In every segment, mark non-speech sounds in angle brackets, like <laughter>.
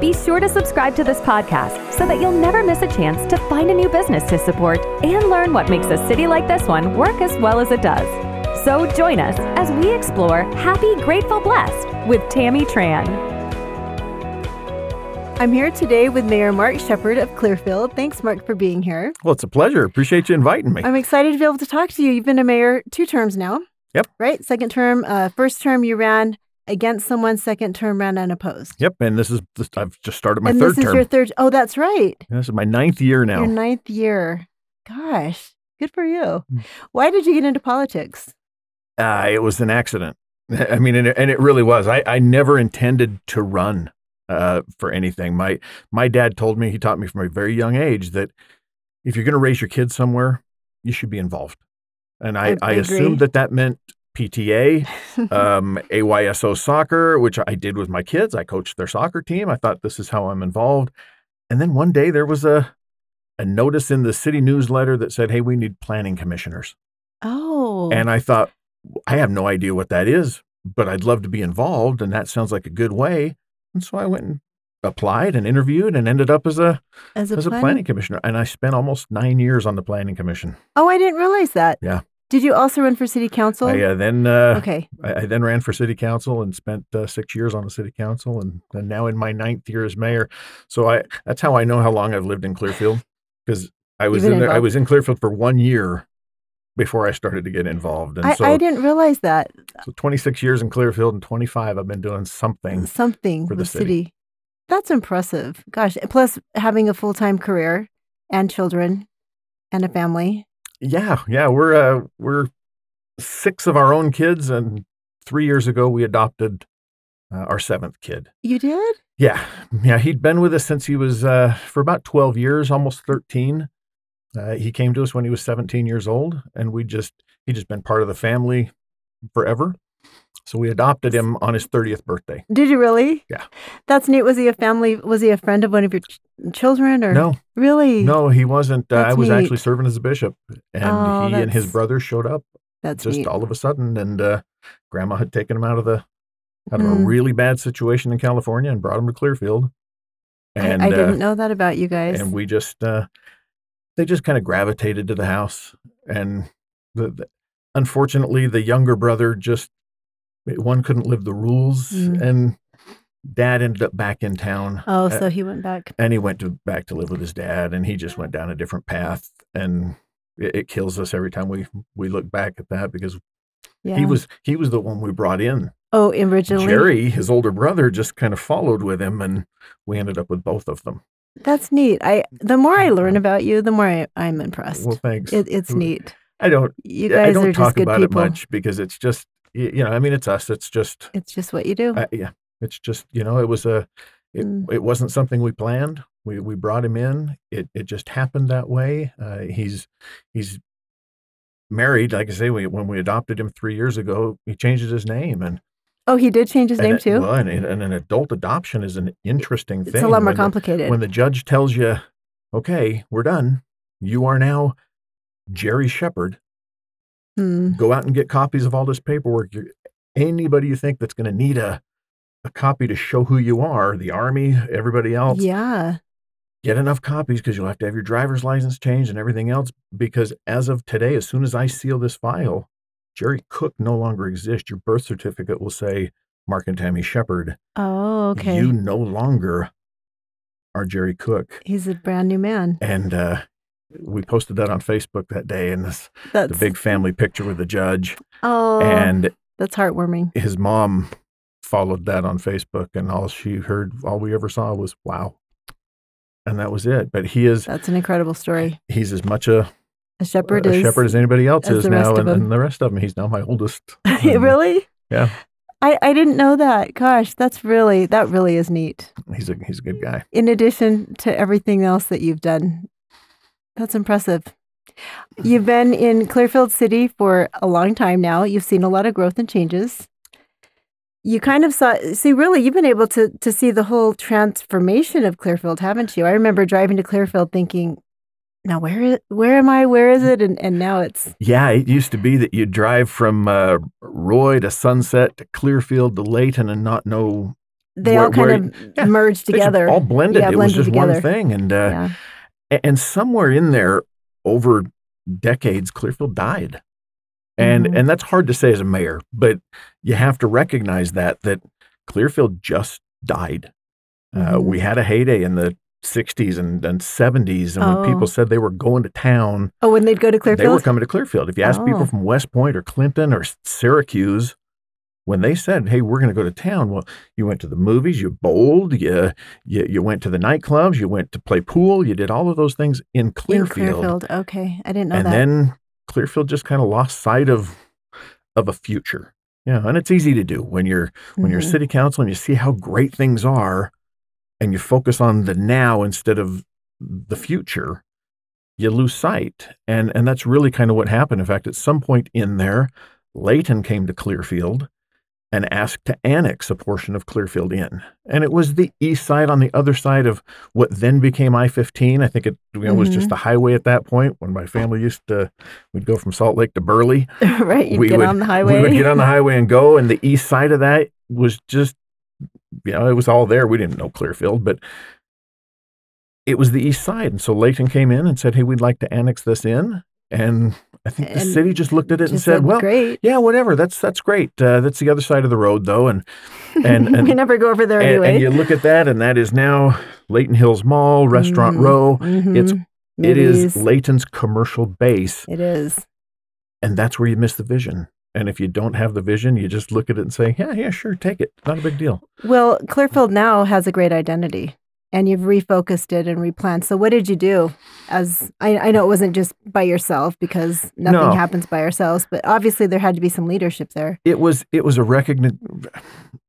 be sure to subscribe to this podcast so that you'll never miss a chance to find a new business to support and learn what makes a city like this one work as well as it does. So join us as we explore Happy, Grateful, Blessed with Tammy Tran. I'm here today with Mayor Mark Shepherd of Clearfield. Thanks, Mark, for being here. Well, it's a pleasure. Appreciate you inviting me. I'm excited to be able to talk to you. You've been a mayor two terms now. Yep. Right? Second term, uh, first term you ran against someone, second term ran unopposed. Yep, and this is this, I've just started my and third this is term. your third. Oh, that's right. this is my ninth year now. Your ninth year. Gosh, good for you. Mm. Why did you get into politics? Uh, it was an accident. <laughs> I mean, and it, and it really was. I, I never intended to run uh, for anything. My my dad told me he taught me from a very young age that if you're going to raise your kids somewhere, you should be involved. And I- I, I assumed that that meant PTA, <laughs> um, AYSO soccer, which I did with my kids. I coached their soccer team. I thought this is how I'm involved. And then one day there was a a notice in the city newsletter that said, "Hey, we need planning commissioners." oh. And I thought, I have no idea what that is, but I'd love to be involved, and that sounds like a good way. And so I went and applied and interviewed and ended up as a as a, as a planning- planning commissioner. And I spent almost nine years on the planning commission. Oh, I didn't realize that. Yeah. Did you also run for city council? I uh, then uh, okay. I, I then ran for city council and spent uh, six years on the city council, and, and now in my ninth year as mayor. So I that's how I know how long I've lived in Clearfield because I was in there. I was in Clearfield for one year before I started to get involved, and I, so, I didn't realize that. so 26 years in Clearfield and 25 I've been doing something. Something for the with city. That's impressive. Gosh. Plus having a full time career and children and a family. Yeah, yeah, we're uh, we're six of our own kids, and three years ago we adopted uh, our seventh kid. You did? Yeah, yeah, he'd been with us since he was uh, for about 12 years, almost 13. Uh, he came to us when he was 17 years old, and we just he just been part of the family forever. So we adopted him on his 30th birthday. Did you really? Yeah. That's neat. Was he a family? Was he a friend of one of your ch- children or? No, Really? no, he wasn't. Uh, I was actually serving as a bishop, and Oh, he and his brother showed up That's just neat. all of a sudden, and uh, Grandma had taken him out of the out of Hmm. a really bad situation in California and brought him to Clearfield. And I, I uh, didn't know that about you guys. and we just uh, they just kind of gravitated to the house, and the, the unfortunately the younger brother just one couldn't live the rules, Mm. and dad ended up back in town. oh, uh, so he went back. and he went to back to live with his dad and he just went down a different path and it, it kills us every time we we look back at that because Yeah. he was he was the one we brought in Oh, originally. jerry his older brother just kind of followed with him and we ended up with both of them That's neat. I the more I learn about you, the more I, I'm impressed. well thanks it, it's neat. i don't You guys i don't are talk just good about people. it much because it's just you know i mean it's us it's just It's just what you do. uh, yeah it's just you know it was a it, Mm. it wasn't something we planned we we brought him in it it just happened that way uh, he's he's married like i say we, when we adopted him three years ago he changed his name and oh, he did change his and name too. well, and, and an adult adoption is an interesting it's thing It's a lot more when the- complicated. when the judge tells you okay we're done you are now jerry shepherd Hmm. go out and get copies of all this paperwork. You're, anybody you think that's going to need a, a copy to show who you are, the army, everybody else, Yeah. get enough copies because you'll have to have your driver's license changed and everything else. Because as of today, as soon as I seal this file, Jerry Cook no longer exists. Your birth certificate will say Mark and Tammy Shepherd. Oh, okay. You no longer are Jerry Cook. He's a brand new man. And uh, we posted that on Facebook that day, and this That's the big family picture with the judge. Oh, And that's heartwarming. his mom followed that on Facebook, and all she heard, all we ever saw was "wow," and that was it. But he is That's an incredible story. he's as much a, A shepherd a is shepherd as anybody else as is now, and, and the rest of them. He's now my oldest. <laughs> Really? Yeah. I, I didn't know that. Gosh, that's really that really is neat. He's a he's a good guy. In addition to everything else that you've done That's impressive. You've been in Clearfield City for a long time now. You've seen a lot of growth and changes. You kind of saw, see, really, you've been able to to see the whole transformation of Clearfield, haven't you? I remember driving to Clearfield thinking, now where is where am I? Where is it? And and now it's Yeah, it used to be that you'd drive from uh, Roy to Sunset to Clearfield to Layton and not know they Where- all kind where- of <laughs> yeah, merged together. all blended. Yeah, it was blended just one together. thing, and uh, yeah. And somewhere in there, over decades, Clearfield died, and Mhm. and that's hard to say as a mayor, but you have to recognize that that Clearfield just died. Uh, Mhm. we had a heyday in the '60s and, and '70s, and when Oh. people said they were going to town, Oh, when they'd go to Clearfield? they were coming to Clearfield. If you ask Oh. people from West Point or Clinton or Syracuse, when they said, "Hey, we're going to go to town," well, you went to the movies, you bowled, you, you you went to the nightclubs, you went to play pool, you did all of those things in in Clearfield, Clearfield. Okay, I didn't know and that. And then Clearfield just kind of lost sight of of a future. Yeah, and it's easy to do when you're when you're Mhm. city council and you see how great things are, and you focus on the now instead of the future. You lose sight, and and that's really kind of what happened. In fact, at some point in there, Layton came to Clearfield and asked to annex a portion of Clearfield in, and it was the east side on the other side of what then became I-15. I think it you know, was just Mhm. a highway at that point. When my family used to, we'd go from Salt Lake to Burley. <laughs> right, you we get would- on the highway. We would get on the <laughs> highway and go, and the east side of that was just, you know, it was all there. We didn't know Clearfield, but it was the east side. And so Layton came in and said, Hey, we'd like to annex this in. And I think the city just looked at it and said, Well, great. yeah, whatever. That's that's great. Uh, that's the other side of the road, though. And <laughs> and- and- we never go over there and, anyway. and you look at that, and that is now Layton Hills Mall, Restaurant Mhm, Row. It's mhm. it is. Layton's commercial base, It is. and that's where you miss the vision. And if you don't have the vision, you just look at it and say, "Yeah, yeah, sure, take it. Not a big deal." Well, Clearfield now has a great identity, and you've refocused it and replanned. So, what did you do? As I, I know it wasn't just by yourself because nothing No. happens by ourselves, but obviously there had to be some leadership there. It was it was a recogni-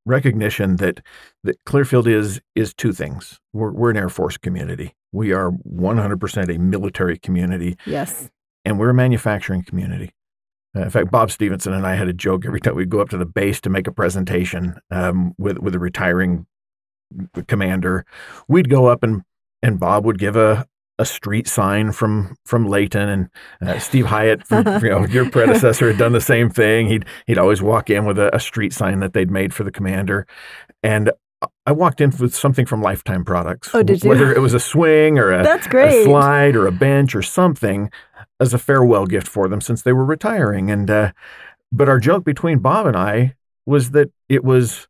recognition that that Clearfield is is two things. We're we're an Air Force community. We are 100% a military community, Yes. and we're a manufacturing community. Uh, in fact, Bob Stevenson and I had a joke every time we'd go up to the base to make a presentation um, with with a retiring commander. We'd go up and and Bob would give a a street sign from from Layton and uh, Steve Hiatt, from, you <laughs> know, your predecessor had done the same thing. He'd he'd always walk in with a, a street sign that they'd made for the commander, and I walked in with something from Lifetime Products. Oh, did you? Whether it was a swing or a, That's a great. slide or a bench or something as a farewell gift for them since they were retiring. And uh, but our joke between Bob and I was that it was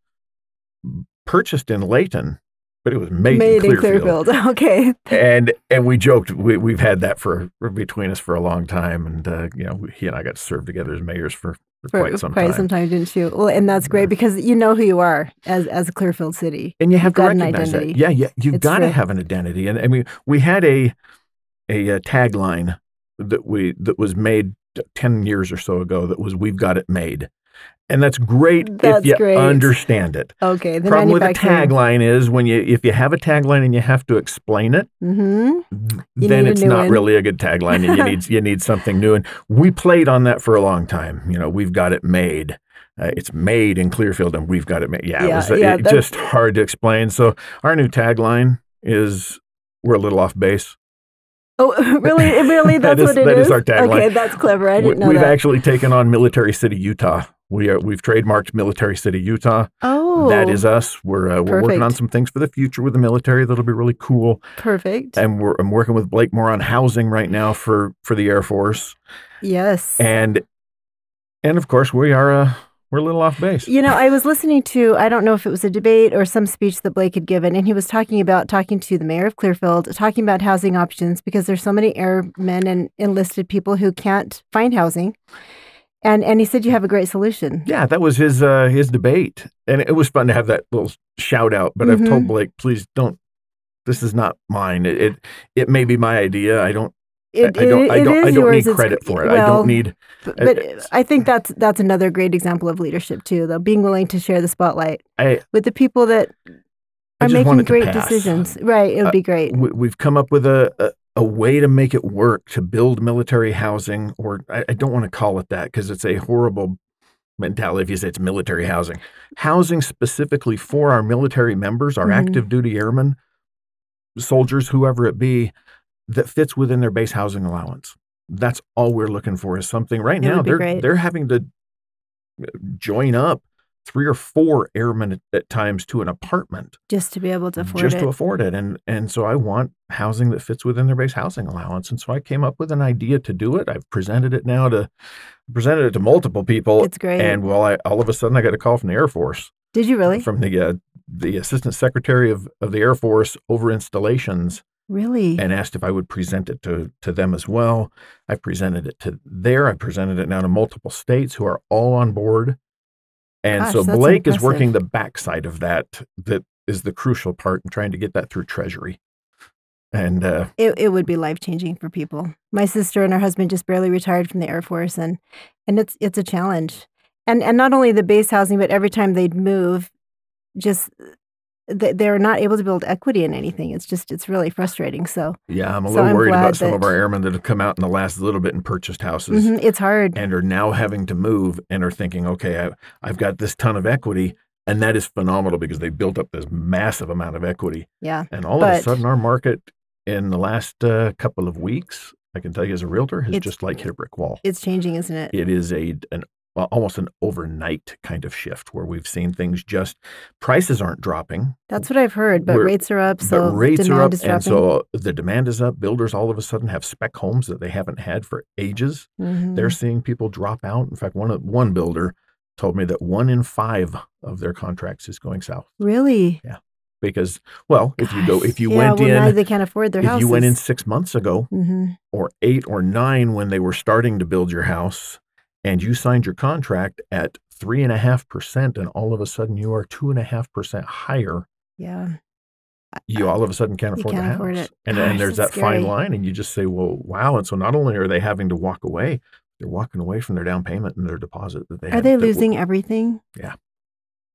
purchased in Layton, but it was made, Made in in Clearfield. Clearfield. <laughs> Okay. And and we joked we we've had that for between us for a long time, and uh, you know he and I got to serve together as mayors for, for, For quite some time. time, didn't you? Well, and that's great because you know who you are as as a Clearfield city. and you have You've to got an identity. that. Yeah, yeah, you've It's got to have an identity. And I mean, we had a a, uh tagline that we that was made t- ten years or so ago. That was "We've got it made," and that's great That's if you great. understand it. Okay. The Problem with a tagline is when you if you have a tagline and you have to explain it, Mm-hmm. then it's not one. really a good tagline, and you need <laughs> you need something new. And we played on that for a long time. You know, we've got it made. Uh, it's made in Clearfield, and we've got it made. Yeah, it Yeah, was uh, yeah, it- just hard to explain. So our new tagline is "We're a little off base." Oh, <laughs> really? Really? <laughs> That That's what it that is is? our tagline. Okay, that's clever. I We, didn't know we've that. actually taken on Military City, Utah. We are we've trademarked Military City, Utah. oh, That is us. We're uh, we're working on some things for the future with the military that'll be really cool. perfect. And we're I'm working with Blake Moore on housing right now for for the Air Force. yes. And and of course we are uh we're a little off base. You know, I was listening to, I don't know if it was a debate or some speech that Blake had given, and he was talking about talking to the mayor of Clearfield, talking about housing options because there's so many airmen and enlisted people who can't find housing. And and he said you have a great solution. Yeah, that was his uh his debate. And it was fun to have that little shout out, but I've told Mhm. Blake, please don't this is not mine. It, it it may be my idea. I don't It, I don't it- I don't I don't need credit for it. I well, don't need But, it's- I think that's that's another great example of leadership too, though, being willing to share the spotlight I with the people that I are making great decisions. Right, it would Uh, be great. we, we've come up with a, a, a way to make it work to build military housing, or I, I don't want to call it that because it's a horrible mentality if you say it's military housing. Housing specifically for our military members, our Mhm. active duty airmen, soldiers, whoever it be, that fits within their base housing allowance. That's all we're looking for is something right It now they're great. they're having to uh, join up three or four airmen at, at times to an apartment just to be able to afford just it. to afford it and and so i want housing that fits within their base housing allowance and so i came up with an idea to do it i've presented it now to presented it to multiple people it's great. and well I, all of a sudden i got a call from the air force Did you really? from the uh, the assistant secretary of, of the air force over installations Really? and asked if i would present it to to them as well i've presented it to there i've presented it now to multiple states who are all on board and Gosh, so blake is working the backside of that that is the crucial part in trying to get that through treasury and uh, it, it would be life changing for people. My sister and her husband just barely retired from the Air Force, and and it's it's a challenge. And and not only the base housing, but every time they'd move, just they're not able to build equity in anything. It's just it's really frustrating. So yeah i'm a So little I'm worried about some of our airmen that have come out in the last little bit and purchased houses mhm, it's hard. and are now having to move and are thinking okay I, i've got this ton of equity and that is phenomenal because they built up this massive amount of equity yeah, And all of a sudden, our market in the last uh, couple of weeks, I can tell you as a realtor, has just like hit a brick wall. it's changing, isn't it? It is a an almost an overnight kind of shift where we've seen things just prices aren't dropping, That's what I've heard. But We're- rates are up, so rates are up, and dropping. so the demand is up. Builders all of a sudden have spec homes that they haven't had for ages. Mhm. They're seeing people drop out. In fact, one one builder told me that one in five of their contracts is going south really Yeah. because, well, if you go, if you yeah, went well, in, they can't afford their if houses. you went in six months ago, hmm or eight or nine when they were starting to build your house and you signed your contract at three and a half percent and all of a sudden you are two and a half percent higher Yeah, you all of a sudden can't afford can't the house it. and, Gosh, and there's that that's fine line and you just say well wow and so not only are they having to walk away they're walking away from their down payment and their deposit that they are they losing everything? Yeah.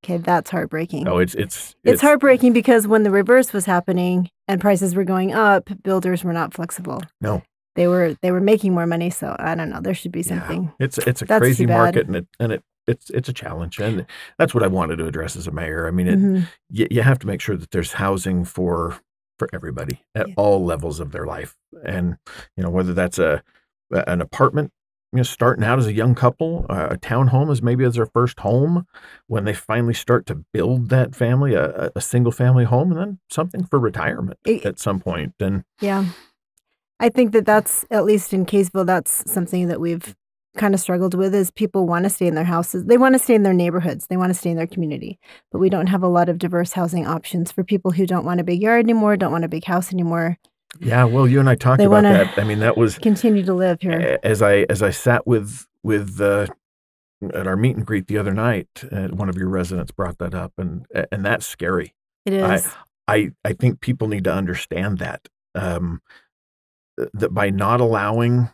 Okay, that's heartbreaking. oh it's it's It's heartbreaking because when the reverse was happening and prices were going up, builders were not flexible. No. They were they were making more money, so I don't know. There should be Yeah. something. it's it's a That's crazy market and it and it it's it's a challenge and that's what I wanted to address as a mayor I mean it, Mhm. you, you have to make sure that there's housing for for everybody at Yeah. all levels of their life and you know whether that's a an apartment you know starting out as a young couple uh, a townhome is maybe as their first home when they finally start to build that family a, a- a single family home and then something for retirement It- at some point and Yeah. I think that that's at least in Kaysville that's something that we've kind of struggled with is people want to stay in their houses. They want to stay in their neighborhoods. They want to stay in their community. But we don't have a lot of diverse housing options for people who don't want a big yard anymore, don't want a big house anymore. yeah well you and I talked They about that I mean that was Continue to live here. As I as I sat with with uh, at our meet and greet the other night, uh, one of your residents brought that up, and and that's scary. It is. I- I I think people need to understand that um, that by not allowing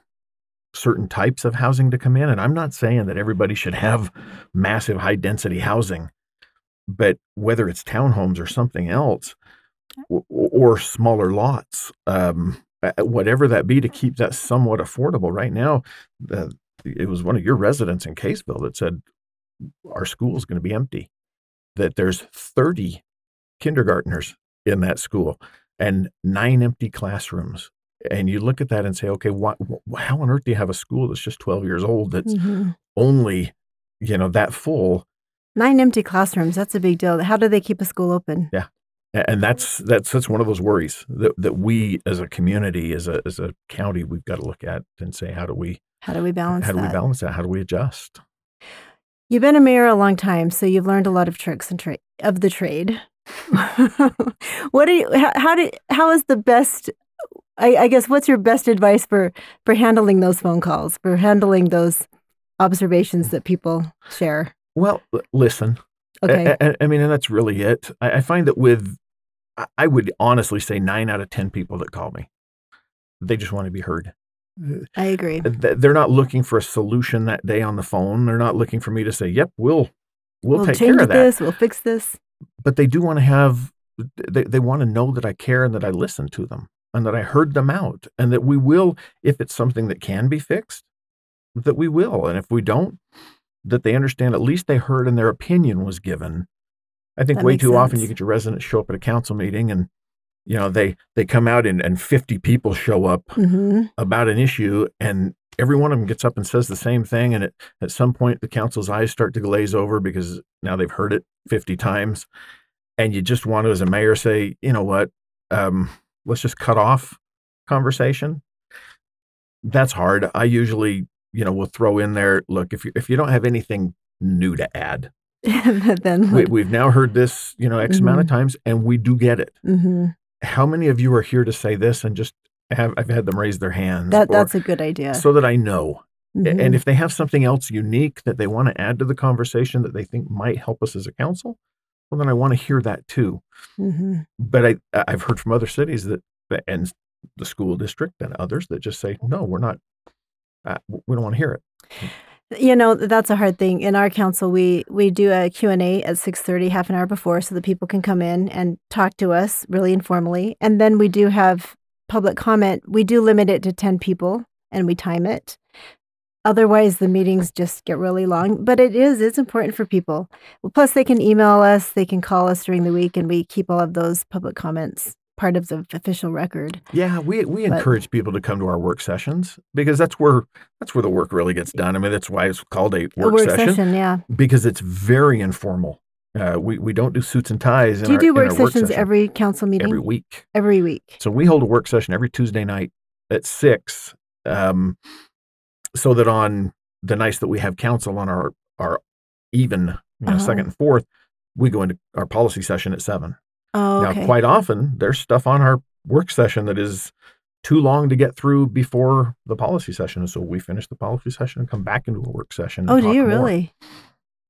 certain types of housing to come in, and I'm not saying that everybody should have massive high density housing, but whether it's townhomes or something else, or, or smaller lots, um, whatever that be, to keep that somewhat affordable. Right now, the, it was one of your residents in Kaysville that said our school is going to be empty. That there's 30 kindergartners in that school and nine empty classrooms. And you look at that and say, okay, what, wh- how on earth do you have a school that's just 12 years old that's Mhm. only, you know, that full? Nine empty classrooms. That's a big deal. How do they keep a school open? Yeah. And that's that's that's one of those worries that, that we as a community, as a as a county, we've got to look at and say, how do we How do we balance how do that? we balance that? How do we adjust? You've been a mayor a long time, so you've learned a lot of tricks and tra- of the trade. <laughs> what do you? How, how do? How is the best? I, I guess what's your best advice for for handling those phone calls, for handling those observations that people share? Well, listen, Okay, I, I- mean, and that's really it. I, I find that with, I- would honestly say nine out of 10 people that call me, they just want to be heard. I agree. They're not looking for a solution that day on the phone. They're not looking for me to say, yep, we'll, we'll, take care of that. this. We'll fix this. But they do want to have, they, they want to know that I care and that I listen to them. And that I heard them out and that we will, if it's something that can be fixed, that we will. And if we don't, that they understand at least they heard and their opinion was given. I think That way too often you get your residents show up at a council meeting and you know they they come out and, and 50 people show up hmm about an issue and every one of them gets up and says the same thing and at, at some point the council's eyes start to glaze over because now they've heard it 50 times and you just want to as a mayor say you know what um, let's just cut off conversation that's hard i usually you know will throw in there look if you if you don't have anything new to add <laughs> then we, we've now heard this you know x amount of times and we do get it hmm how many of you are here to say this and just have i've had them raise their hands that that's a good idea. so that I know. Mhm. And if they have something else unique that they want to add to the conversation that they think might help us as a council, well, then I want to hear that too. Mhm. But I, I've heard from other cities that, that- and the school district and others that just say, no, we're not, uh, we don't want to hear it. You know, that's a hard thing. In our council, we we do a Q&A at 6:30 half an hour before so that people can come in and talk to us really informally. And then we do have public comment. We do limit it to 10 people and we time it. Otherwise, the meetings just get really long, but it is it's important for people. Well, plus they can email us, they can call us during the week and we keep all of those public comments part of the official record. Yeah, we we But- encourage people to come to our work sessions because that's where that's where the work really gets done. I mean, that's why it's called a A work, session, session, yeah. because it's very informal. Uh, we we don't do suits and ties. Do you our, do work sessions session. every council meeting? every week? Every week. So we hold a work session every Tuesday night at six, um, so that on the nights that we have council on our our even you know, Uh-huh. second and fourth, we go into our policy session at seven. Oh, okay. Now, quite often there's stuff on our work session that is too long to get through before the policy session, so we finish the policy session and come back into a work session. Oh, do you more. really?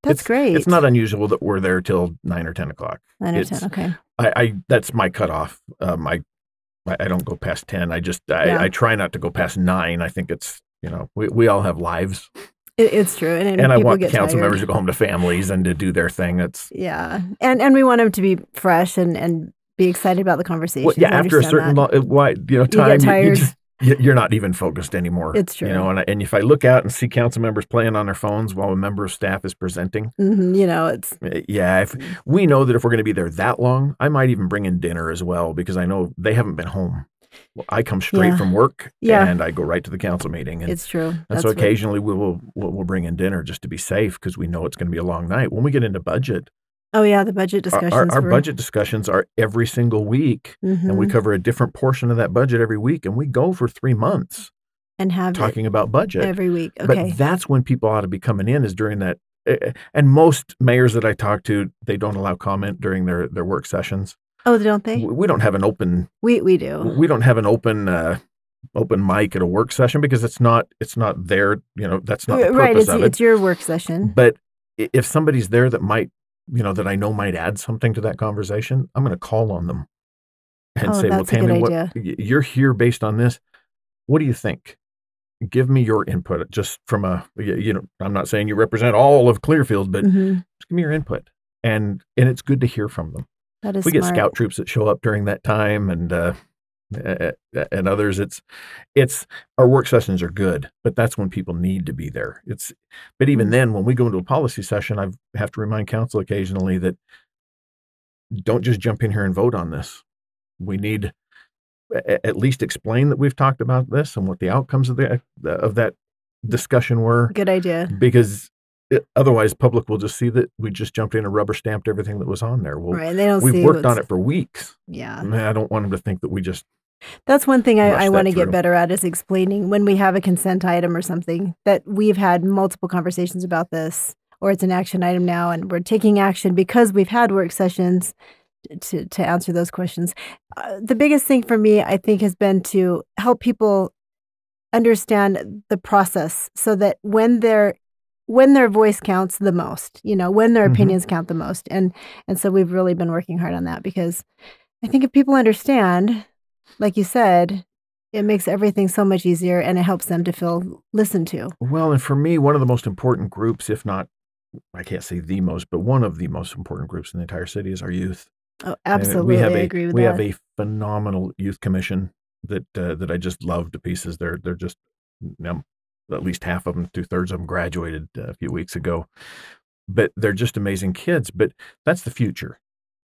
That's It's- great. It's not unusual that we're there till nine or ten o'clock. nine or it's- ten. Okay. I, I that's my cutoff. Um, I I don't go past ten. I just I, Yeah. I try not to go past nine. I think it's you know we, we all have lives, It, it's true, and, and, and I want council tired. members to go home to families and to do their thing. That's Yeah, and and we want them to be fresh and and be excited about the conversation. well, yeah. I After a certain lo- why you know time, you- you, tired. just you- you're not even focused anymore. It's true. You know, and I, and if I look out and see council members playing on their phones while a member of staff is presenting, Mhm, you know, it's uh, yeah, if we know that if we're going to be there that long, I might even bring in dinner as well because I know they haven't been home. Well, I come straight Yeah. from work Yeah. and I go right to the council meeting, and it's true. And That's so occasionally we will we'll, we'll bring in dinner just to be safe because we know it's going to be a long night. When we get into budget, oh yeah, the budget discussions. our, our were- budget discussions are every single week, and we Mhm, cover a different portion of that budget every week, and we go for three months and have talking about budget. every week. Okay. But that's when people ought to be coming in is during that. eh, eh, And most mayors that I talk to, they don't allow comment during their their work sessions. Oh, don't they? We don't have an open We we do. we don't have an open uh, open mic at a work session because it's not it's not their you know that's not the purpose right. It's of it. it's your work session. But if somebody's there that might, you know, that I know might add something to that conversation, I'm going to call on them and Oh, say, "Well, that's a good Tammy, what, idea. you're here based on this. What do you think? Give me your input, just from a you know, I'm not saying you represent all of Clearfield, but Mhm, just give me your input." And and it's good to hear from them. That is we get smart. scout troops that show up during that time, and uh, and others. It's it's our work sessions are good, but that's when people need to be there. It's but even Mm. then, when we go into a policy session, I have to remind council occasionally that don't just jump in here and vote on this. We need at least explain that we've talked about this and what the outcomes of the of that discussion were, Good idea. because it, otherwise, public will just see that we just jumped in and rubber stamped everything that was on there. Well, Right. They don't we've worked on it for weeks. Yeah. Man, I don't want them to think that we just That's one thing I, I want to get better at is explaining when we have a consent item or something that we've had multiple conversations about this, or it's an action item now, and we're taking action because we've had work sessions to to answer those questions. Uh, the biggest thing for me, I think, has been to help people understand the process so that when their when their voice counts the most, you know, when their Mhm. opinions count the most, and and so we've really been working hard on that because I think if people understand like you said, it makes everything so much easier and it helps them to feel listened to. well. And for me, one of the most important groups, if not, I can't say the most, but one of the most important groups in the entire city is our youth. Oh, absolutely. we have I a agree with we that. have a phenomenal youth commission that uh, that I just love to pieces. They're they're just um, at least half of them, two thirds of them graduated uh, a few weeks ago, but they're just amazing kids. But that's the future,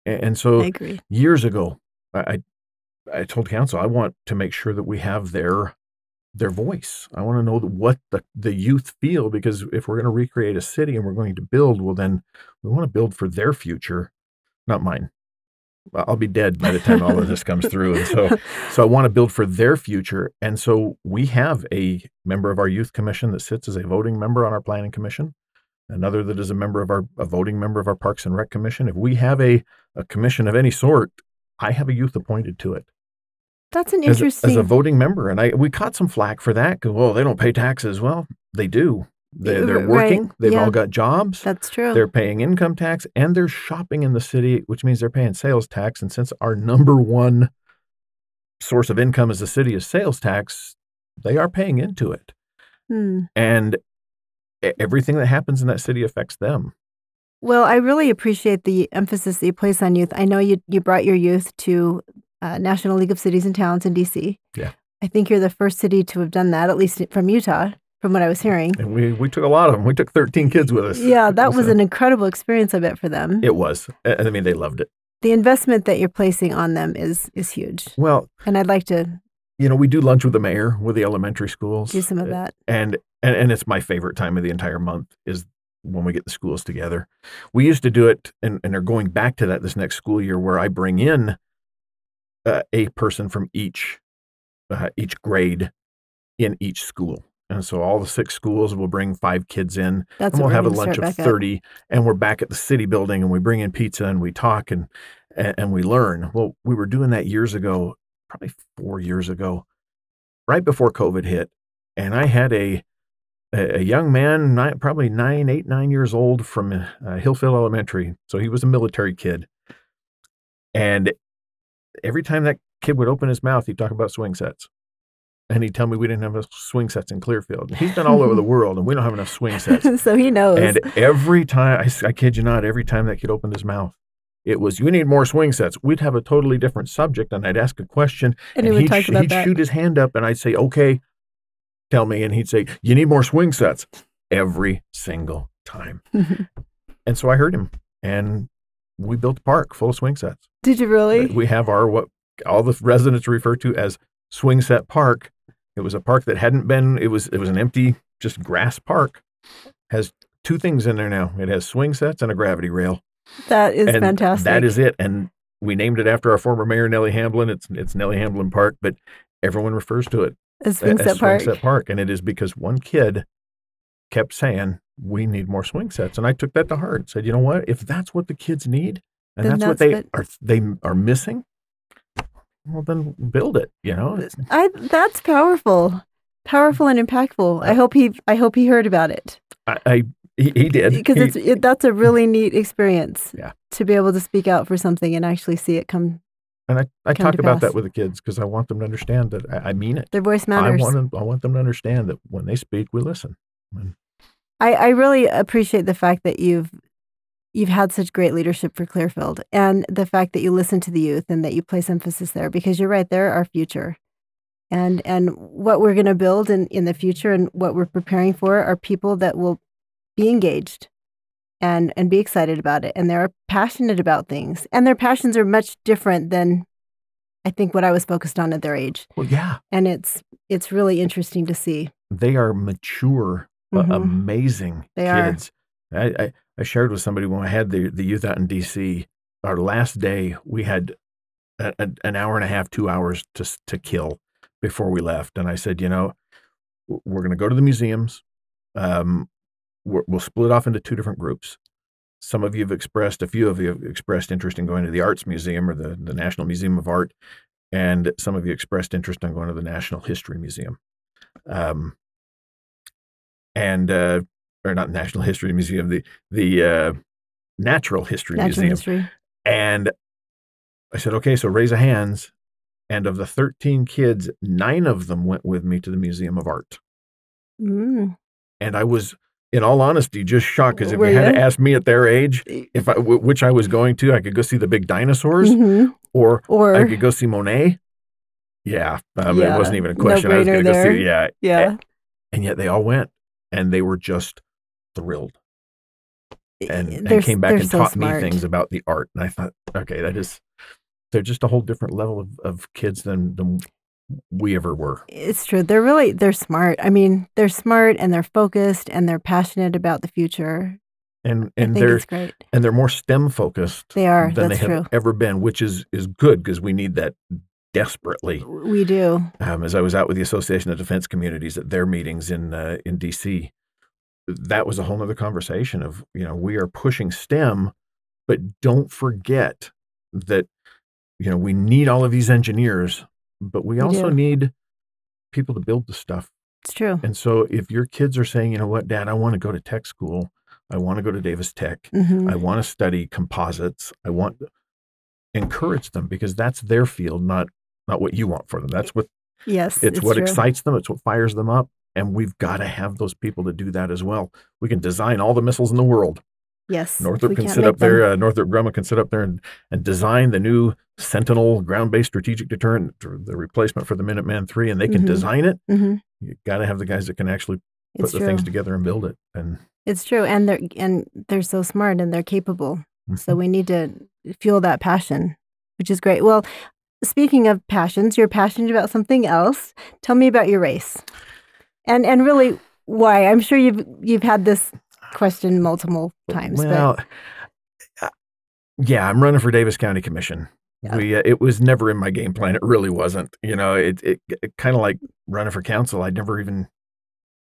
and, and so years ago, I I told council I want to make sure that we have their their voice. I want to know what the, the youth feel because if we're going to recreate a city and we're going to build, well, then we want to build for their future, not mine. I'll be dead by the time all of this comes through. And so, <laughs> so I want to build for their future. And so we have a member of our youth commission that sits as a voting member on our planning commission, another that is a member of our, a voting member of our parks and rec commission. If we have a, a commission of any sort, I have a youth appointed to it. That's an As a, interesting. as a voting member, and I we caught some flack for that because well they don't pay taxes. Well, they do. They, Uh, they're right, working. They've yeah. all got jobs. That's true. They're paying income tax and they're shopping in the city, which means they're paying sales tax. And since our number one source of income as a city is sales tax, they are paying into it. Hmm. And everything that happens in that city affects them. Well, I really appreciate the emphasis that you place on youth. I know you you brought your youth to uh, National League of Cities and Towns in DC. Yeah. I think you're the first city to have done that, at least from Utah, from what I was hearing. And we, we took a lot of them. We took 13 kids with us. Yeah, that was So an incredible experience, I bet, for them. It was. I I mean, they loved it. The investment that you're placing on them is is huge, Well, and I'd like to you know, we do lunch with the mayor with the elementary schools. do some of that. and and and it's my favorite time of the entire month is when we get the schools together. We used to do it, and and they're going back to that this next school year, where I bring in uh, a person from each uh, each grade in each school, and so all the six schools will bring five kids in, That's and we'll have a lunch of back up. thirty, and we're back at the city building, and we bring in pizza, and we talk, and and, and we learn. Well, we were doing that years ago, probably four years ago, right before COVID hit, and I had a a, a young man, nine, probably nine, eight, nine years old from uh, Hillfield Elementary. So he was a military kid, and every time that kid would open his mouth, he'd talk about swing sets. And he'd tell me we didn't have enough swing sets in Clearfield. He's been all over the <laughs> world, and we don't have enough swing sets. <laughs> so he knows. And every time, I kid you not, every time that kid opened his mouth, it was, you need more swing sets. We'd have a totally different subject, and I'd ask a question, And he would he'd, talk about he'd that. shoot his hand up, and I'd say, okay, tell me. And he'd say, you need more swing sets every single time. <laughs> and so I heard him, and we built a park full of swing sets. Did you really? We have our, what all the residents refer to as Swing Set Park. It was a park that hadn't been, it was, it was an empty, just grass park. Has two things in there now. It has swing sets and a gravity rail. That is and fantastic. That is it. And we named it after our former mayor, Nellie Hamblin. It's it's Nellie Hamblin Park, but everyone refers to it as swing set park. Swing Set Park. And it is because one kid kept saying, We need more swing sets. And I took that to heart. Said, you know what? If that's what the kids need and Then that's, what they what- are they are missing, well then build it, you know? I that's powerful, powerful and impactful. I hope he I hope he heard about it I, I he, he did. because it's it, that's a really neat experience. Yeah. To be able to speak out for something and actually see it come, and I, I talk about that with the kids because I want them to understand that I, I mean it. their voice I matters. want them, I want them to understand that when they speak, we listen. And I, I really appreciate the fact that you've you've had such great leadership for Clearfield and the fact that you listen to the youth and that you place emphasis there because you're right, they're our future. And and what we're gonna build in, in the future and what we're preparing for are people that will be engaged and and be excited about it and they're passionate about things. And their passions are much different than I think what I was focused on at their age. well, yeah, And it's it's really interesting to see. they are mature, Mhm. amazing They are. kids. I, I, I shared with somebody when I had the, the youth out in DC, our last day, we had a, a- an hour and a half, two hours to, to kill before we left. And I said, you know, we're going to go to the museums. Um, we're, we'll split off into two different groups. Some of you have expressed, a few of you have expressed interest in going to the Arts Museum or the, the National Museum of Art. And some of you expressed interest in going to the National History Museum. Um, and uh, or not National History Museum, the the uh, Natural History Natural Museum. history. And I said, okay, so raise a hands. And of the 13 kids, nine of them went with me to the Museum of Art. Mm. And I was, in all honesty, just shocked because if Were you had you? to ask me at their age, if I, w- which I was going to, I could go see the big dinosaurs Mhm. or Or I could go see Monet yeah, um, Yeah, it wasn't even a question. I was going to go see. Yeah, Yeah. and yet they all went, and they were just thrilled, and, and came back and so taught smart. me things about the art. And I thought, okay, that is, they're just a whole different level of, of kids than than we ever were. It's true. They're really they're smart. I mean, they're smart and they're focused and they're passionate about the future. And and they're great. and they're more STEM focused They are. than they have true. ever been, which is is good because we need that desperately. We do. um, as I was out with the Association of Defense Communities at their meetings in uh, in DC, that was a whole other conversation of you know we are pushing STEM, but don't forget that you know we need all of these engineers, but we We also do. need people to build the stuff. It's true. And so if your kids are saying, you know what, Dad, I want to go to tech school, I want to go to Davis Tech, hmm I want to study composites, I want encourage them because that's their field, not not what you want for them. That's what Yes. it's, what true. excites them it's what fires them up and we've got to have those people to do that as well we can design all the missiles in the world Yes. northrop we can sit up there uh, northrop grumman can sit up there and, and design the new sentinel ground-based strategic deterrent or the replacement for the minuteman 3 and they can Mhm. design it Mhm. you got to have the guys that can actually put It's the true. things together and build it and It's true. And they're and they're so smart and they're capable. Mm-hmm. So we need to fuel that passion, which is great. Well, speaking of passions, you're passionate about something else. Tell me about your race. And and really why. I'm sure you've you've had this question multiple times. well uh, yeah i'm running for davis county commission Yeah. we uh, it was never in my game plan it really wasn't you know it, it, it kind of like running for council I'd never even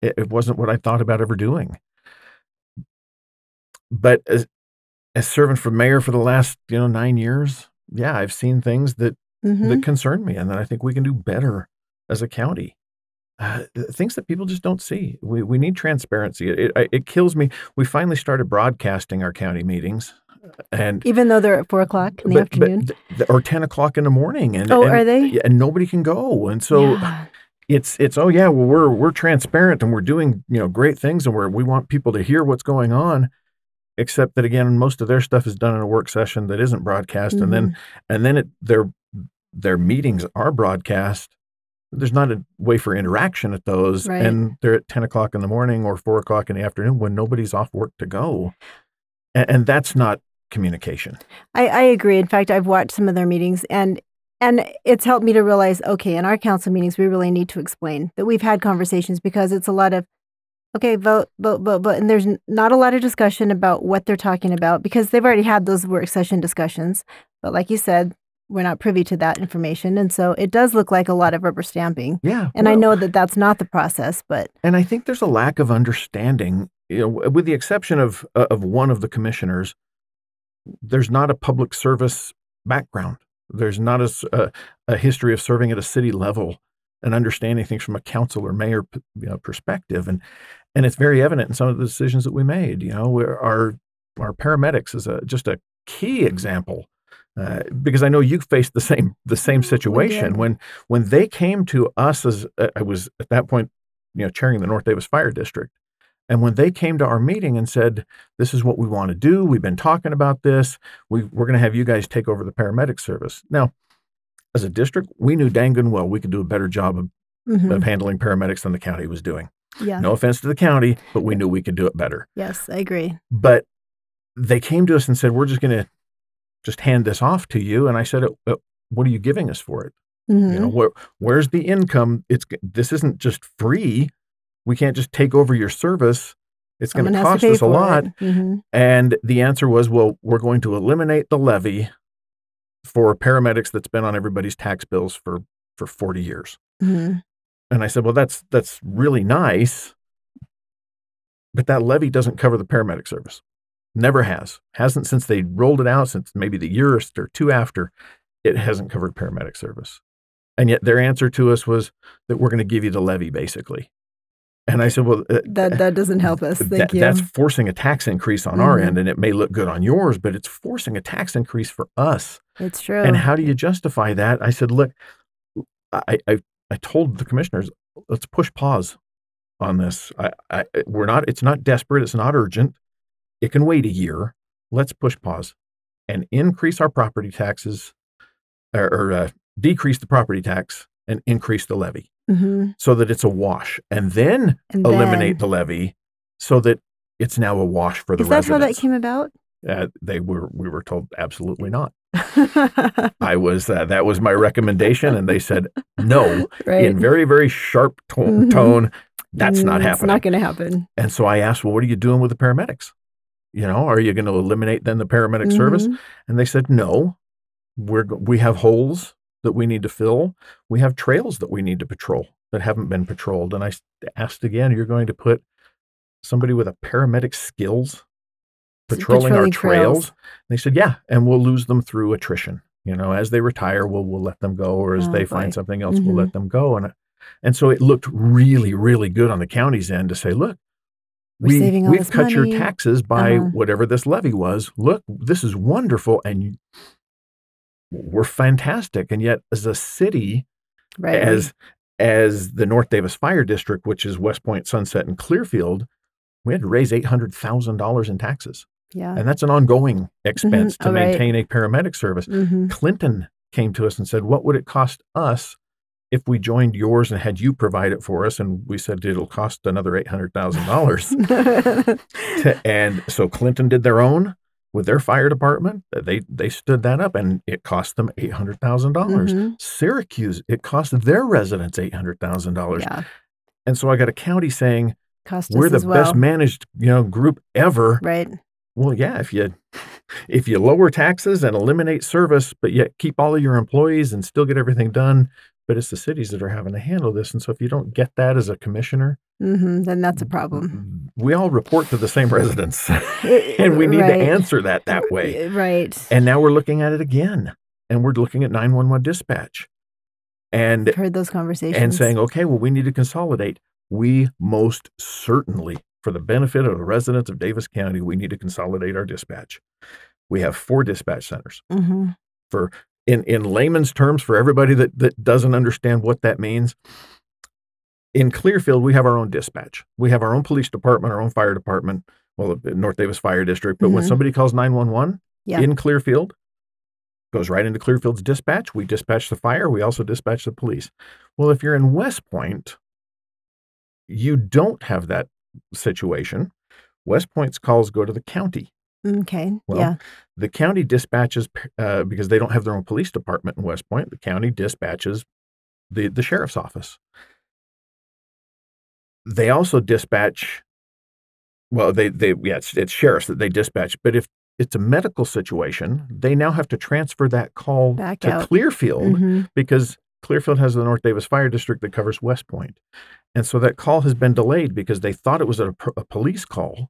it, it wasn't what i thought about ever doing but as, as serving for mayor for the last you know nine years yeah i've seen things that but, Mhm. that concern me and that i think we can do better as a county uh, things that people just don't see we, we need transparency it, it, it kills me we finally started broadcasting our county meetings and even though they're at four o'clock in the but- afternoon. but or 10 o'clock in the morning and Oh, and- are they? and nobody can go and so Yeah. it's it's oh yeah well we're we're transparent and we're doing you know great things and we're we want people to hear what's going on except that again most of their stuff is done in a work session that isn't broadcast and Mm-hmm. then and then it their their meetings are broadcast there's not a way for interaction at those Right. and they're at 10 o'clock in the morning or 4 o'clock in the afternoon when nobody's off work to go and, and that's not communication I, I agree. In fact, I've watched some of their meetings and and it's helped me to realize, okay, in our council meetings, we really need to explain that we've had conversations because it's a lot of, okay, vote, vote, vote, vote, and there's not a lot of discussion about what they're talking about because they've already had those work session discussions. But like you said, we're not privy to that information, and so it does look like a lot of rubber stamping. yeah And I know that that's not the process, but And I think there's a lack of understanding, you know, with the exception of uh, of one of the commissioners. There's not a public service background. There's not a a history of serving at a city level and understanding things from a council or mayor you know, perspective, and and it's very evident in some of the decisions that we made. You know, where our our paramedics is a just a key example. Uh, because I know you faced the same the same situation when when they came to us as uh, I was at that point you know, chairing the North Davis Fire District. And when they came to our meeting and said, "This is what we want to do. We've been talking about this. We, we're going to have you guys take over the paramedic service." Now, as a district, we knew dang good well we could do a better job of, mhm, of handling paramedics than the county was doing. yeah, No offense to the county, but we knew we could do it better. yes, I agree. But they came to us and said, "We're just going to just hand this off to you." And I said, "Uh, "What are you giving us for it?" Mhm. You know, where where's the income? It's this isn't just free. We can't just take over your service. It's going to cost us a lot. Mhm. And the answer was, well, we're going to eliminate the levy for paramedics that's been on everybody's tax bills for for 40 years. Mhm. And I said, well, that's that's really nice, but that levy doesn't cover the paramedic service. Never has. Hasn't since they rolled it out, since maybe the year or two after, it hasn't covered paramedic service. And yet their answer to us was that we're going to give you the levy, basically. And I said, well, uh, That that <laughs> doesn't help us. Thank that- you. that's forcing a tax increase on our Mhm. end, and it may look good on yours, but it's forcing a tax increase for us. it's true. And how do you justify that? I said, look, I, I, I told the commissioners, let's push pause on this. I, I, we're not, it's not desperate. It's not urgent. It can wait a year. Let's push pause and increase our property taxes or, or uh, decrease the property tax and increase the levy hmm so that it's a wash, and then And eliminate then, the levy so that it's now a wash for the is that how that came about? uh, they were we were told absolutely not. <laughs> I was uh, that was my recommendation, and they said no right. in very very sharp to- Mhm. tone. That's not Mm, happening. It's not going to happen. and so I asked, well, what are you doing with the paramedics? You know, are you going to eliminate then the paramedic service? Mhm. And they said no. We're we have holes that we need to fill. We have trails that we need to patrol that haven't been patrolled. And I asked again, you're going to put somebody with a paramedic skills patrolling our trails. trails? They said, yeah, and we'll lose them through attrition. You know, as they retire, we'll we'll let them go, or as Oh, they boy. find something else, we'll Mhm. let them go. And and so it looked really, really good on the county's end to say, look, we saving all we've cut your taxes by Uh-huh. whatever this levy was. Look, this is wonderful, and we're fantastic. And yet, as a city, Right. as as the North Davis Fire District, which is West Point, Sunset, and Clearfield, we had to raise eight hundred thousand dollars in taxes, yeah. and that's an ongoing expense to Oh, right. maintain a paramedic service. hmm Clinton came to us and said, "What would it cost us if we joined yours and had you provide it for us?" And we said it'll cost another eight hundred thousand dollars. <laughs> and so Clinton did their own with their fire department. They they stood that up, and it cost them eight hundred thousand dollars. Mhm. Syracuse, it cost their residents eight hundred thousand dollars. Yeah. And so I got a county saying we're the well. best managed you know group ever. Right. Well, yeah, if you if you lower taxes and eliminate service, but yet keep all of your employees and still get everything done, but it's the cities that are having to handle this. And so if you don't get that as a commissioner, hmm Then that's a mm, mm, problem. Mm. we all report to the same <laughs> residents, eh, and we need Right. to answer that that way. Eh, right. And now we're looking at it again, and we're looking at nine one one dispatch, and I've heard those conversations. and saying, okay, well, we need to consolidate. We most certainly, for the benefit of the residents of Davis County, we need to consolidate our dispatch. We have four dispatch centers. hmm In in layman's terms, for everybody that that doesn't understand what that means, in Clearfield, we have our own dispatch. We have our own police department, our own fire department. Well, the North Davis Fire District. But when Mhm. somebody calls nine one one Yeah. in Clearfield, goes right into Clearfield's dispatch. We dispatch the fire. We also dispatch the police. Well, if you're in West Point, you don't have that situation. West Point's calls go to the county. Okay. Well, yeah. The county dispatches uh, because they don't have their own police department in West Point. The county dispatches the the sheriff's office. They also dispatch. Well, they they yeah, it's, it's sheriffs that they dispatch. But if it's a medical situation, they now have to transfer that call Back to out. Clearfield hmm because Clearfield has the North Davis Fire District that covers West Point. And so that call has been delayed because they thought it was a, a police call.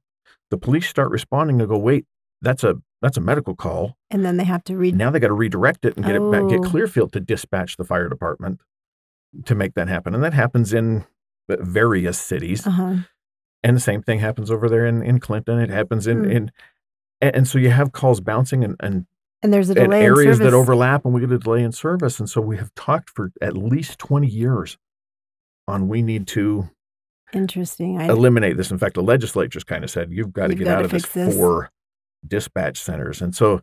The police start responding and go, wait, that's a that's a medical call. And then they have to read. Now they got to redirect it and get it back, get Oh. Clearfield to dispatch the fire department to make that happen. And that happens in uh, various cities. Uh-huh. And the same thing happens over there in, in Clinton. It happens in, Hmm. in and, and so you have calls bouncing and, and And there's a delay in areas that overlap and we get a delay in service. And so we have talked for at least 20 years on we need to Interesting. I, eliminate this. In fact, the legislature's kind of said you've got to get out of this, this. four dispatch centers. And so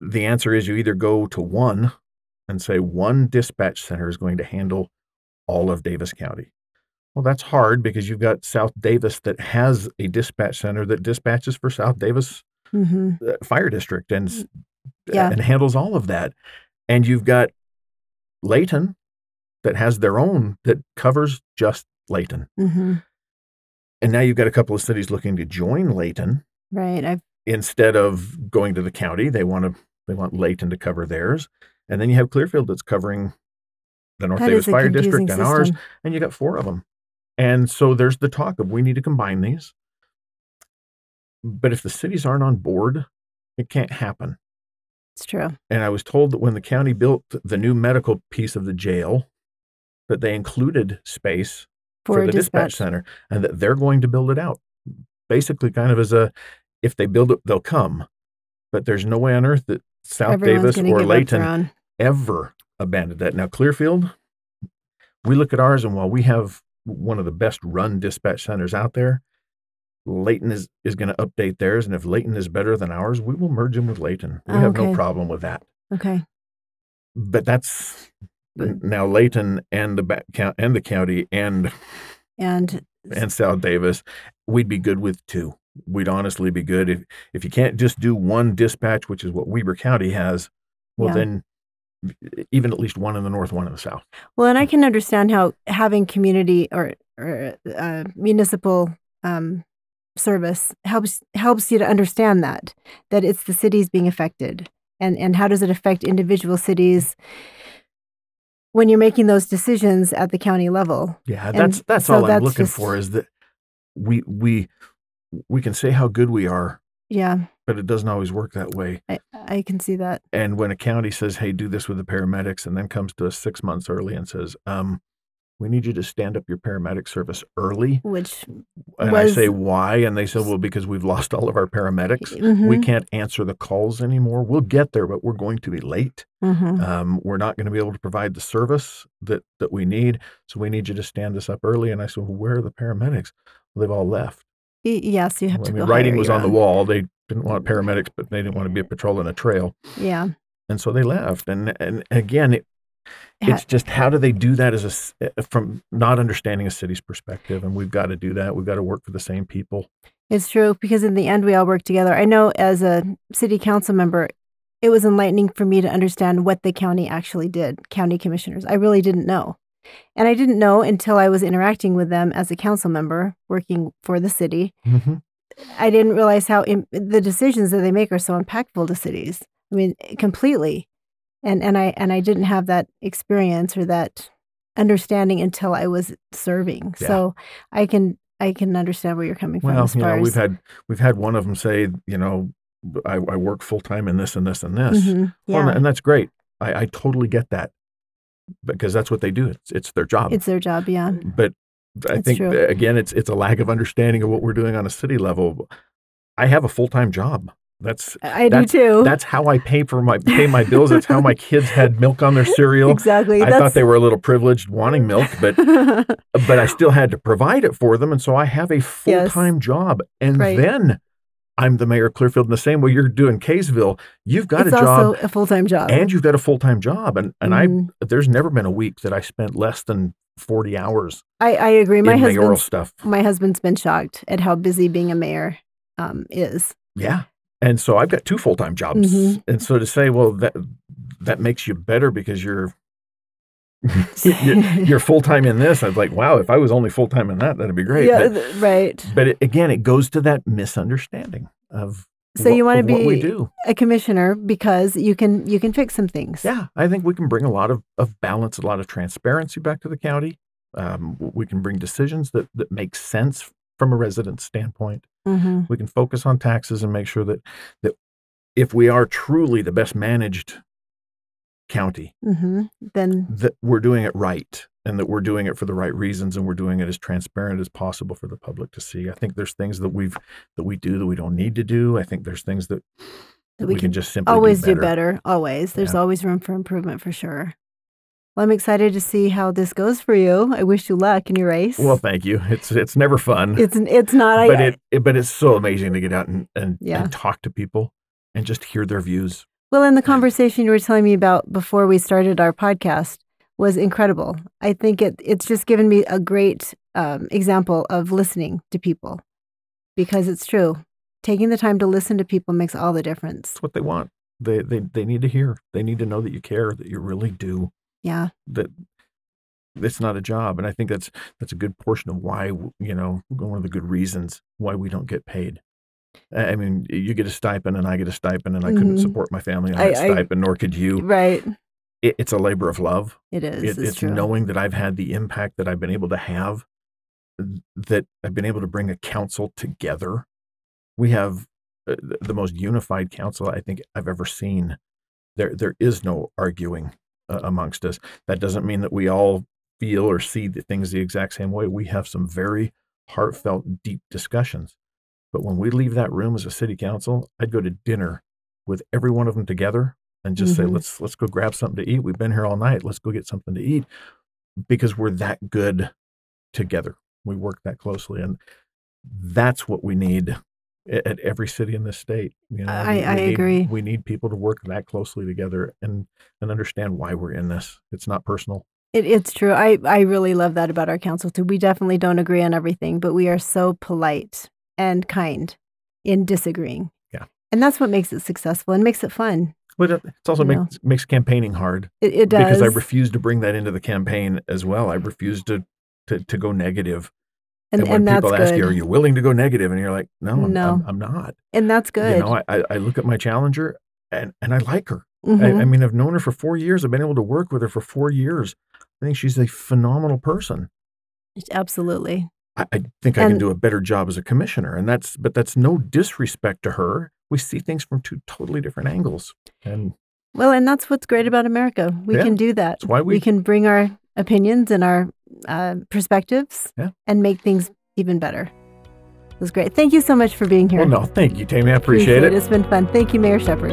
the answer is you either go to one and say one dispatch center is going to handle all of Davis County. Well, that's hard because you've got South Davis that has a dispatch center that dispatches for South Davis hmm uh, Fire District and Yeah. and handles all of that. And you've got Layton that has their own that covers just Layton. hmm And now you've got a couple of cities looking to join Layton Right. I've instead of going to the county. They want to they want Layton to cover theirs. And then you have Clearfield that's covering the North that Davis Fire District and ours, and you got four of them. And so there's the talk of we need to combine these. But if the cities aren't on board, it can't happen. It's true. And I was told that when the county built the new medical piece of the jail, that they included space For, for, the dispatch. dispatch. center and that they're going to build it out. Basically, kind of as a if they build it, they'll come. But there's no way on earth that South Everyone's Davis or give up their Layton ever abandoned that. Now, Clearfield, we look at ours, and while we have one of the best run dispatch centers out there, Layton is, is going to update theirs. And if Layton is better than ours, we will merge them with Layton. We Oh, have no problem with that. Okay. But that's Now Layton and the and the county and and and South Davis, we'd be good with two. We'd honestly be good if if you can't just do one dispatch, which is what Weber County has. Well, Yeah. then even at least one in the north, one in the south. well, and I can understand how having community or or uh, municipal um, service helps helps you to understand that that it's the cities being affected, and and how does it affect individual cities when you're making those decisions at the county level. Yeah, And that's that's so all I'm that's looking just- for is that we we we can say how good we are, Yeah, but it doesn't always work that way. I I can see that. And when a county says, "Hey, do this with the paramedics," and then comes to us six months early and says, um, "We need you to stand up your paramedic service early," Which and I say, "Why?" And they said, "Well, because we've lost all of our paramedics. We Mhm, can't answer the calls anymore. We'll get there, but we're going to be late. mhm. Um, we're not going to be able to provide the service that that we need. So we need you to stand this up early." And I said, "Well, where are the paramedics? Well, they've all left." Yes, you have I to. mean, go writing was on the wall. They didn't want paramedics, but they didn't want to be patrolling a trail, Yeah, and so they left. And and again, it, it's just how do they do that as a uh, from not understanding a city's perspective, and we've got to do that. We've got to work for the same people. It's true because in the end we all work together. I know as a city council member, it was enlightening for me to understand what the county actually did, county commissioners. I really didn't know. And I didn't know until I was interacting with them as a council member working for the city. I didn't realize how Im- the decisions that they make are so impactful to cities. I mean, completely. And and I and I didn't have that experience or that understanding until I was serving. Yeah. So I can I can understand where you're coming from Well, you know, we've had we've had one of them say, you know, I, I work full time in this and this and this. Mhm, Well, yeah. and that's great. I, I totally get that because that's what they do. It's it's their job. It's their job, yeah. but I That's think true. again, it's it's a lack of understanding of what we're doing on a city level. I have a full time job. That's I do too. that's how I pay for my pay my bills. That's how my kids had milk on their cereal. exactly. I thought they were a little privileged wanting milk, but <laughs> but I still had to provide it for them, and so I have a full time job. And Right. then I'm the mayor of Clearfield in the same way you're doing Kaysville. You've got it's a job also a full time job. and you've got a full time job, and and Mhm. I there's never been a week that I spent less than forty hours I, I agree. My husband's stuff. my husband's been shocked at how busy being a mayor um, is. Yeah. And so I've got two full time jobs. Mhm. And so to say, well, that that makes you better because you're <laughs> you're, you're <laughs> full time in this. I was like, wow, if I was only full time in that, that'd be great. yeah, But, right. but it, again, it goes to that misunderstanding of So you wanna of we be- do. A commissioner because you can you can fix some things. Yeah, I think we can bring a lot of, of balance, a lot of transparency back to the county. Um, we can bring decisions that, that make sense from a resident standpoint. Hmm We can focus on taxes and make sure that that if we are truly the best managed county, hmm Then that we're doing it right and that we're doing it for the right reasons and we're doing it as transparent as possible for the public to see. I think there's things that we've that we do that we don't need to do. I think there's things that, that we, we can just simply always do do better. better. Always. There's Yeah. always room for improvement for sure. Well, I'm excited to see how this goes for you. I wish you luck in your race. Well, thank you. It's it's never fun, it's it's not. I, but it, it but it's so amazing to get out and and, Yeah. and talk to people and just hear their views. Well, and the conversation you were telling me about before we started our podcast was incredible. I think it it's just given me a great um, example of listening to people because it's true. Taking the time to listen to people makes all the difference. It's what they want. They they they need to hear. They need to know that you care, that you really do. Yeah. that it's not a job and i think that's that's a good portion of why you know one of the good reasons why we don't get paid i mean you get a stipend and i get a stipend and i couldn't Mhm. support my family on that stipend nor could you Right. it, it's a labor of love It is. it, it's, it's knowing that i've had the impact that i've been able to have that i've been able to bring a council together we have uh, the- the most unified council i think i've ever seen there there is no arguing uh, amongst us. That doesn't mean that we all feel or see the things the exact same way. We have some very heartfelt deep discussions. But when we leave that room as a city council i'd go to dinner with every one of them together and just say Mhm. let's let's go grab something to eat. We've been here all night. Let's go get something to eat. Because we're that good together. We work that closely. And that's what we need at, every city in this state. You know, I- we- I need- agree. We need people to work that closely together and and understand why we're in this. It's not personal. It, it's true. I, I really love that about our council too. We definitely don't agree on everything, but we are so polite and kind in disagreeing. Yeah. And that's what makes it successful and makes it fun. But it it's also You know. makes makes campaigning hard It, it does. because I refuse to bring that into the campaign as well. I refuse to to, to go negative. And, And, when and people good. ask you, "Are you willing to go negative?" and you're like, "No, I'm, No. I'm, I'm not." and that's good. You know, I, I I look at my challenger and and I like her. I, Mhm. I mean, I've known her for four years. I've been able to work with her for four years. I think she's a phenomenal person. Absolutely. I, I think I can do a better job as a commissioner, and that's but that's no disrespect to her. We see things from two totally different angles, and Well, and that's what's great about America. We Yeah. can do that. That's why we- can bring our opinions and our uh, perspectives Yeah. and make things even better. It was great. Thank you so much for being here. well, no, thank you, Tammy. I appreciate, it. It's been fun. Thank you, Mayor Shepherd.